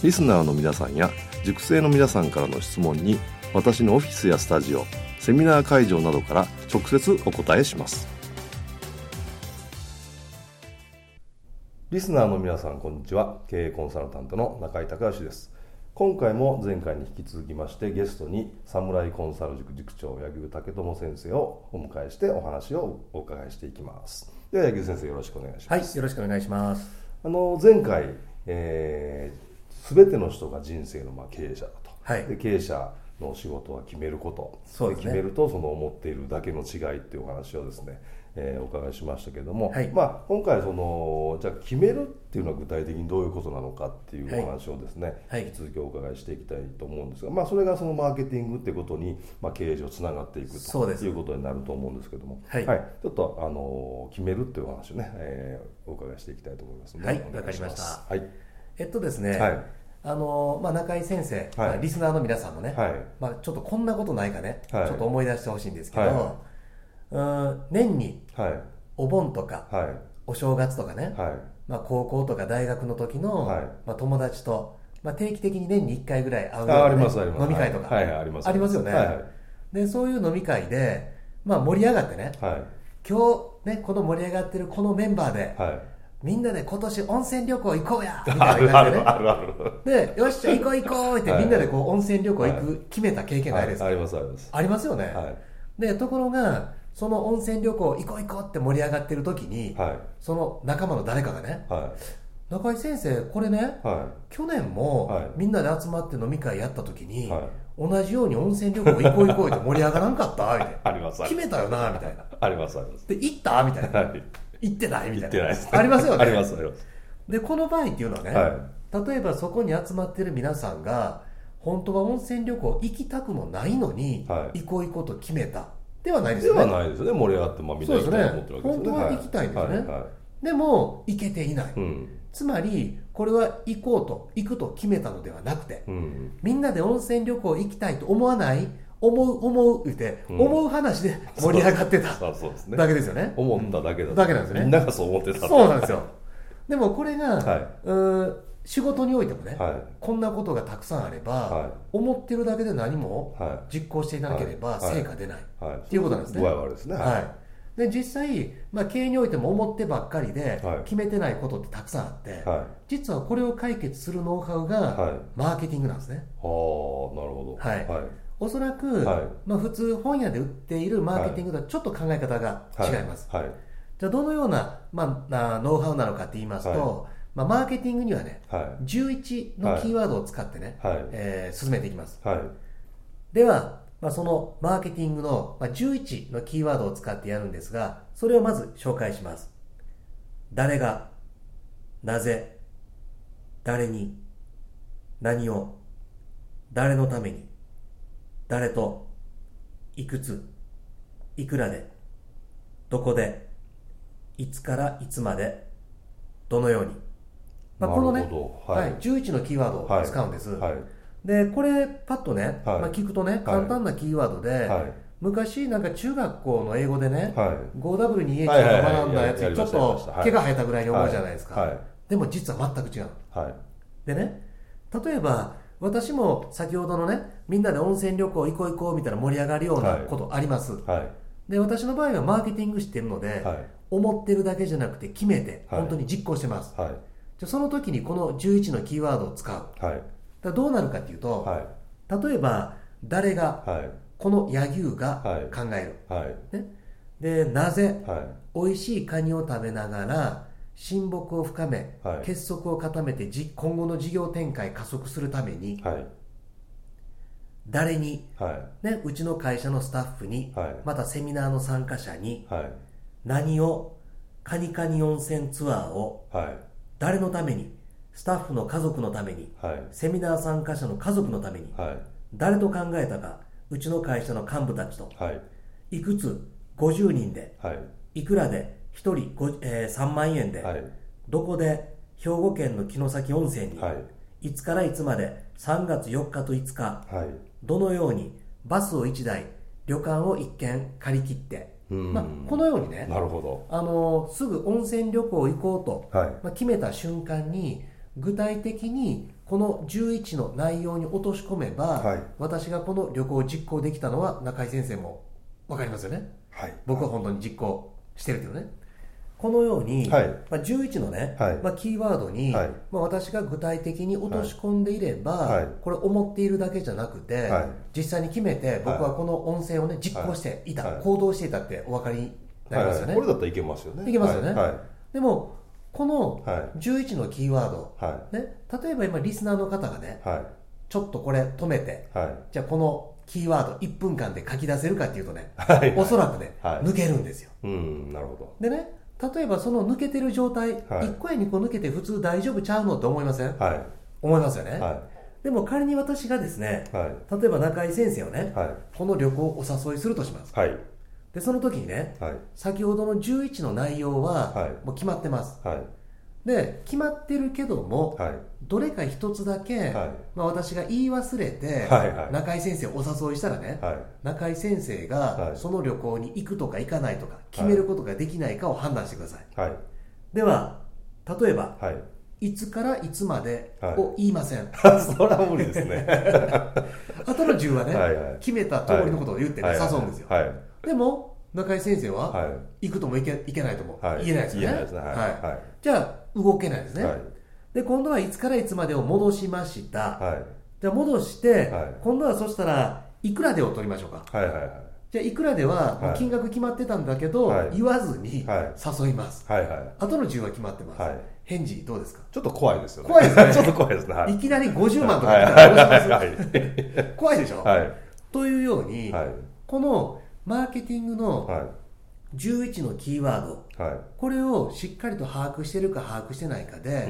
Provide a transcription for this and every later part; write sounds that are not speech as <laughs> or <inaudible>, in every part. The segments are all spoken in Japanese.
リスナーの皆さんや塾生の皆さんからの質問に私のオフィスやスタジオセミナー会場などから直接お答えします。リスナーの皆さんこんにちは。経営コンサルタントの中井隆義です。今回も前回に引き続きましてゲストに侍コンサル塾塾長柳生武智先生をお迎えしてお話をお伺いしていきます。では柳生先生よろしくお願いします。はいよろしくお願いします。あの前回、えー、全ての人が人生のまあ経営者だと、はい、で経営者の仕事は決めること。そう、ね、決めるとその思っているだけの違いっていうお話をですねえー、お伺いしましたけれども、はい、まあ、今回そのじゃあ決めるっていうのは具体的にどういうことなのかっていうお話をですね、はい、引き続きお伺いしていきたいと思うんですが、まあ、それがそのマーケティングっていうことに、まあ、経営上つながっていくということになると思うんですけども、はい、はい、ちょっとあの決めるっていうお話をね、えー、お伺いしていきたいと思いますので、はい、わかりました。はい、えっとですね、はい。あのまあ、中井先生、はい、リスナーの皆さんもね、はい。まあ、ちょっとこんなことないかね、はい、ちょっと思い出してほしいんですけど、はい、うん年に、はい。お盆とか、はい、お正月とかね、はい、まあ、高校とか大学の時の、はい、まあ、友達と、まあ、定期的に年に1回ぐらい会うような、ね、飲み会とか、はいあります。ありますよね、でそういう飲み会で、まあ、盛り上がってね、はい、今日、ね、この盛り上がってるこのメンバーで、はいみんなで今年温泉旅行行こうや <laughs> みたいな感じでね。あるあるで、よっしゃ行こう行こうってみんなでこう温泉旅行行く、決めた経験ないですか、ありますあります。ありますよね。で、ところが、その温泉旅行行こう行こうって盛り上がってる時に、はい、その仲間の誰かがね、はい、中井先生これね、はい、去年も、みんなで集まって飲み会やった時に、同じように温泉旅行行こう行こうって盛り上がらんかったみたい。なあります決めたよなみたいなありますありますで行ったみたいな、行ってないみたいなありますよねありますありますでこの場合っていうのはね、例えばそこに集まってる皆さんが本当は温泉旅行行きたくもないのに、行こう行こうと決めたではないですよね。ではないですよね。盛り上がって、まあ、みんな行きたいと思ってるわけですよね。本当は行きたいんですね。はいはい、でも、行けていない。うん、つまり、これは行こうと、行くと決めたのではなくて、うん、みんなで温泉旅行行きたいと思わない思う思う言って、うん、思う話で盛り上がってただけですよね。思っただけだ、だけなんですね。みんながそう思ってたそうなんですよ。でもこれが、はい、う仕事においてもね、はい、こんなことがたくさんあれば、はい、思ってるだけで何も実行していなければ成果出ない、っていうことなんですね。はいで実際、まあ、経営においても思ってばっかりで決めてないことってたくさんあって、はい、実はこれを解決するノウハウがマーケティングなんですね。はあなるほど、はい。はい、おそらく、はい、まあ、普通本屋で売っているマーケティングとはちょっと考え方が違います。はい。じゃあどのような、まあ、ノウハウなのかって言いますと、まあ、マーケティングにはね、はい、11のキーワードを使ってね、はい、えー、進めていきます、はい、では、まあ、そのマーケティングの、まあ、11のキーワードを使ってやるんですがそれをまず紹介します。誰がなぜ誰に何を誰のために誰といくついくらでどこでいつからいつまでどのように。まあ、このね、はい、はい、11のキーワードを使うんです、はい、でこれパッとね、はい、まあ、聞くとね簡単なキーワードで、昔なんか中学校の英語でね、はい、5W2H とか学んだやつにちょっと毛が生えたぐらいに思うじゃないですか、でも実は全く違う、でね例えば私も先ほどのねみんなで温泉旅行行こう行こうみたいな盛り上がるようなことあります、で私の場合はマーケティングしてるので、思ってるだけじゃなくて決めて本当に実行してます、じゃその時にこの11のキーワードを使う、はい、だどうなるかっていうと、はい、例えば誰が、はい、この柳生が考える、はい。ね、でなぜ、はい、美味しいカニを食べながら親睦を深め、はい、結束を固めて今後の事業展開加速するために、はい、誰に、ね、うちの会社のスタッフに、またセミナーの参加者に、何を？カニカニ温泉ツアーを、誰のために？スタッフの家族のために、セミナー参加者の家族のために、誰と考えたか？うちの会社の幹部たちと、い。くつ？50人で、い。くらで？1人、えー、3万円で、どこで？兵庫県の城崎温泉に、い。つからいつまで？3月4日と5日、どのようにバスを1台旅館を1軒借り切ってまあ、このようにねなるほど。あのすぐ温泉旅行行こうと、はい、まあ、決めた瞬間に具体的にこの11の内容に落とし込めば、はい、私がこの旅行を実行できたのは中井先生も分かりますよね、はい、僕は本当に実行してるけどねこのように、はい、まあ、11のね、はい、まあ、キーワードに、はい、まあ、私が具体的に落とし込んでいれば、これ思っているだけじゃなくて、実際に決めて僕はこの音声をね実行していた、行動していたってお分かりになりますよね、これだったらいけますよね。いけますよね、でもこの11のキーワード、ね、例えば今リスナーの方がね、ちょっとこれ止めて、じゃあこのキーワード1分間で書き出せるかっていうとね、はい。おそらくね、はい、抜けるんですよ。うん、なるほど。でね、例えばその抜けてる状態、はい、1個や2個抜けて普通大丈夫ちゃうのって思いません、はい、思いますよね、はい、でも仮に私がですね、はい、例えば中井先生をね、はい、この旅行をお誘いするとします、はい、でその時にね、はい、先ほどの11の内容はもう決まってます、はいで決まってるけども、はい、どれか一つだけ、はい、まあ、私が言い忘れて、はいはい、中井先生をお誘いしたらね、はい、中井先生がその旅行に行くとか行かないとか決めることができないかを判断してください、では例えば、い。つからいつまでを言いません、<laughs> それは無理ですね。<laughs> 後の順はねはい、決めた通りのことを言ってね、誘うんですよ、でも中井先生は、行くともいけいけないとも言えないですよね、はい。じゃあ動けないですね、はい、で今度はいつからいつまでを戻しました、はい、じゃあ戻して、はい、今度はそしたらいくらでを取りましょうか、はいはいはい、じゃあいくらでは金額決まってたんだけど、言わずに誘います、はいはい、後の順は決まってます、返事どうですか？ちょっと怖いですよね。怖いですね。<laughs> ちょっと怖いですね、い、きなり50万とか怖いでしょ、はい、というように、このマーケティングの11のキーワード、はい、これをしっかりと把握してるか把握してないかで、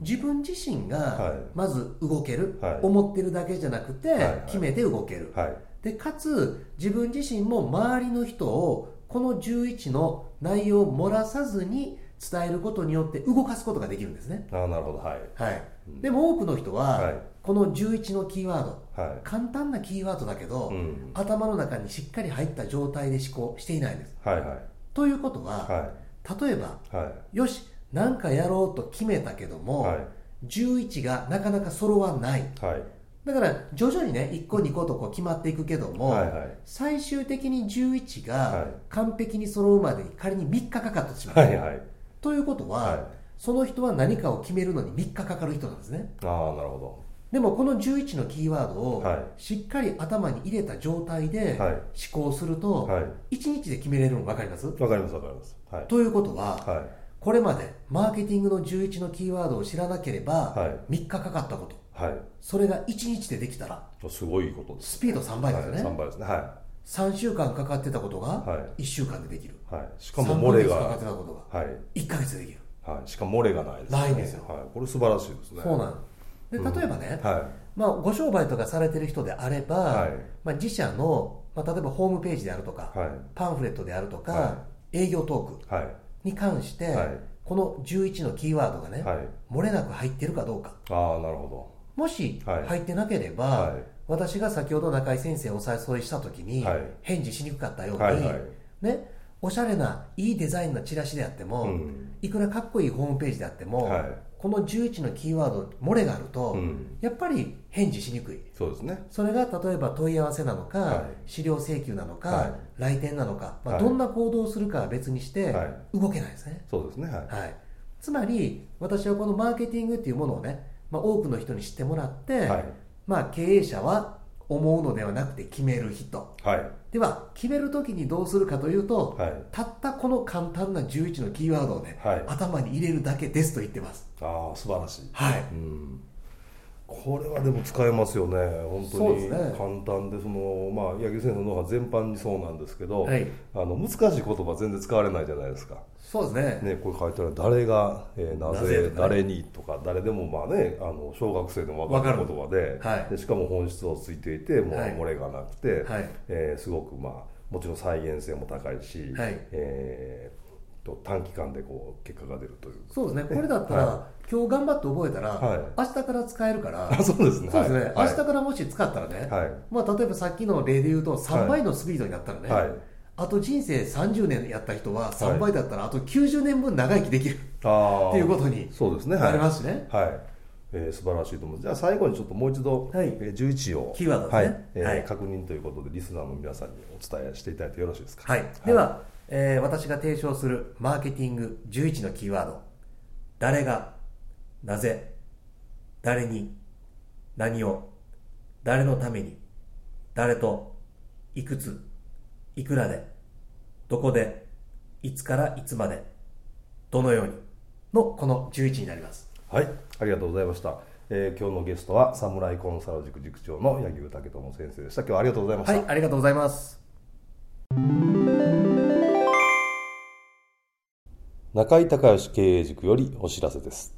自分自身がまず動ける、はい、思ってるだけじゃなくて決めて動ける、はい、でかつ自分自身も周りの人をこの11の内容を漏らさずに伝えることによって動かすことができるんですね。あなるほど。はい、はい、でも多くの人は、この11のキーワード、はい、簡単なキーワードだけど、うん、頭の中にしっかり入った状態で思考していないんです。はいはい、ということは、はい、例えば、はい、よし何かやろうと決めたけども、はい、11がなかなか揃わない、はい、だから徐々にね1個2個とこう決まっていくけども、はいはい、最終的に11が完璧に揃うまでに仮に3日かかったとします、はいはい、ということは、その人は何かを決めるのに3日かかる人なんですね。ああなるほどでもこの11のキーワードをしっかり頭に入れた状態で思考すると1日で決めれるの分かります？分かります分かります、はい、ということは、これまでマーケティングの11のキーワードを知らなければ3日かかったこと、はい、それが1日でできたらすごいことスピード3倍ですよね、はい、3倍ですね。はい。3週間かかってたことが1週間でできる、はい、しかも漏れがかかってたことが1か月でできる、はい、しかも漏れがないです、ね、ないんですよ、はい、これ素晴らしいですね。そうなんで例えばね、うん、はい。まあ、ご商売とかされてる人であれば、はい、まあ、自社の、まあ、例えばホームページであるとか、はい、パンフレットであるとか、はい、営業トークに関して、この11のキーワードがね、漏れなく入ってるかどうか。あなるほど。もし入ってなければ、私が先ほど中井先生をお誘いした時に、返事しにくかったように、ね、おしゃれないいデザインのチラシであっても、うん、いくらかっこいいホームページであっても、はい、この11のキーワード漏れがあると、うん、やっぱり返事しにくい。そうですね。それが例えば問い合わせなのか、はい、資料請求なのか、はい、来店なのか、まあ、どんな行動をするかは別にして動けないですね、そうですねはい、つまり私はこのマーケティングっていうものをねまあ、多くの人に知ってもらって、はい、まあ、経営者は思うのではなくて決める人、はい、では決めるときにどうするかというと、はい、たったこの簡単な11のキーワードをね、はい、頭に入れるだけですと言ってます。ああ素晴らしい、はい、うんこれはでも使えますよね、本当に。簡単で、そのまあ、八木先生のノウハウ全般にそうなんですけど、はい、あの難しい言葉全然使われないじゃないですか。そうですね。ねこれ書いてある誰が、えー、なぜ誰にとか誰でもまあねあの小学生でも分かる言葉ではい、でしかも本質をついていてもう漏れがなくて、はい、えー、すごくまあもちろん再現性も高いし、はい、えーと短期間でこう結果が出るというそうですね。これだったら、はい、今日頑張って覚えたら、はい、明日から使えるからあそうですね。そうですね、はい、明日からもし使ったらね、はい。まあ、例えばさっきの例で言うと3倍のスピードになったらね、はい、あと人生30年やった人は3倍だったらあと90年分長生きできる、はい、っていうことにそうですね。なりますしね。はい。えー、素晴らしいと思うじゃあ最後にちょっともう一度、はい。えー、11をキーワードね、はい。えー、はい、確認ということでリスナーの皆さんにお伝えしていただいてよろしいですか？はい、ではえー、私が提唱するマーケティング11のキーワード。誰がなぜ誰に何を誰のために誰といくついくらでどこでいつからいつまでどのようにのこの11になります。はいありがとうございました、えー、今日のゲストはサムライコンサル塾塾長の柳生武智先生でした。今日はありがとうございました。はいありがとうございます中井隆義経営塾よりお知らせです。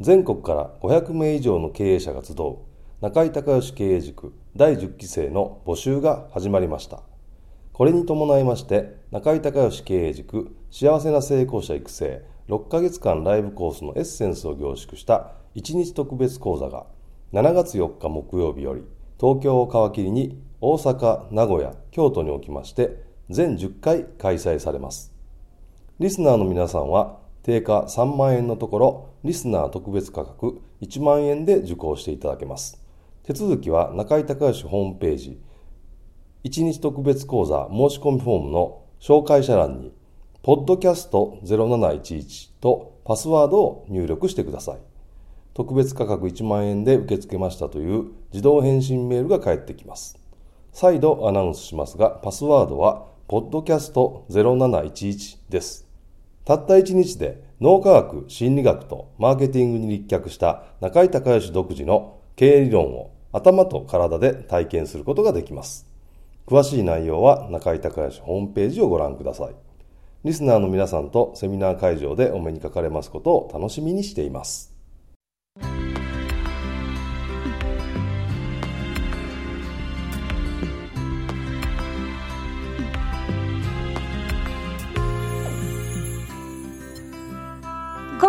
全国から500名以上の経営者が集う中井隆義経営塾第10期生の募集が始まりました。これに伴いまして、中井隆義経営塾幸せな成功者育成6ヶ月間ライブコースのエッセンスを凝縮した1日特別講座が7月4日木曜日より東京を皮切りに大阪、名古屋、京都におきまして全10回開催されます。リスナーの皆さんは定価3万円のところ、リスナー特別価格1万円で受講していただけます。手続きは中井隆義ホームページ、1日特別講座申し込みフォームの紹介者欄に、ポッドキャスト0711とパスワードを入力してください。特別価格1万円で受け付けましたという自動返信メールが返ってきます。再度アナウンスしますが、パスワードは、ポッドキャスト0711です。たった一日で脳科学、心理学とマーケティングに立脚した中井隆義独自の経営理論を頭と体で体験することができます。詳しい内容は中井隆義ホームページをご覧ください。リスナーの皆さんとセミナー会場でお目にかかれますことを楽しみにしています。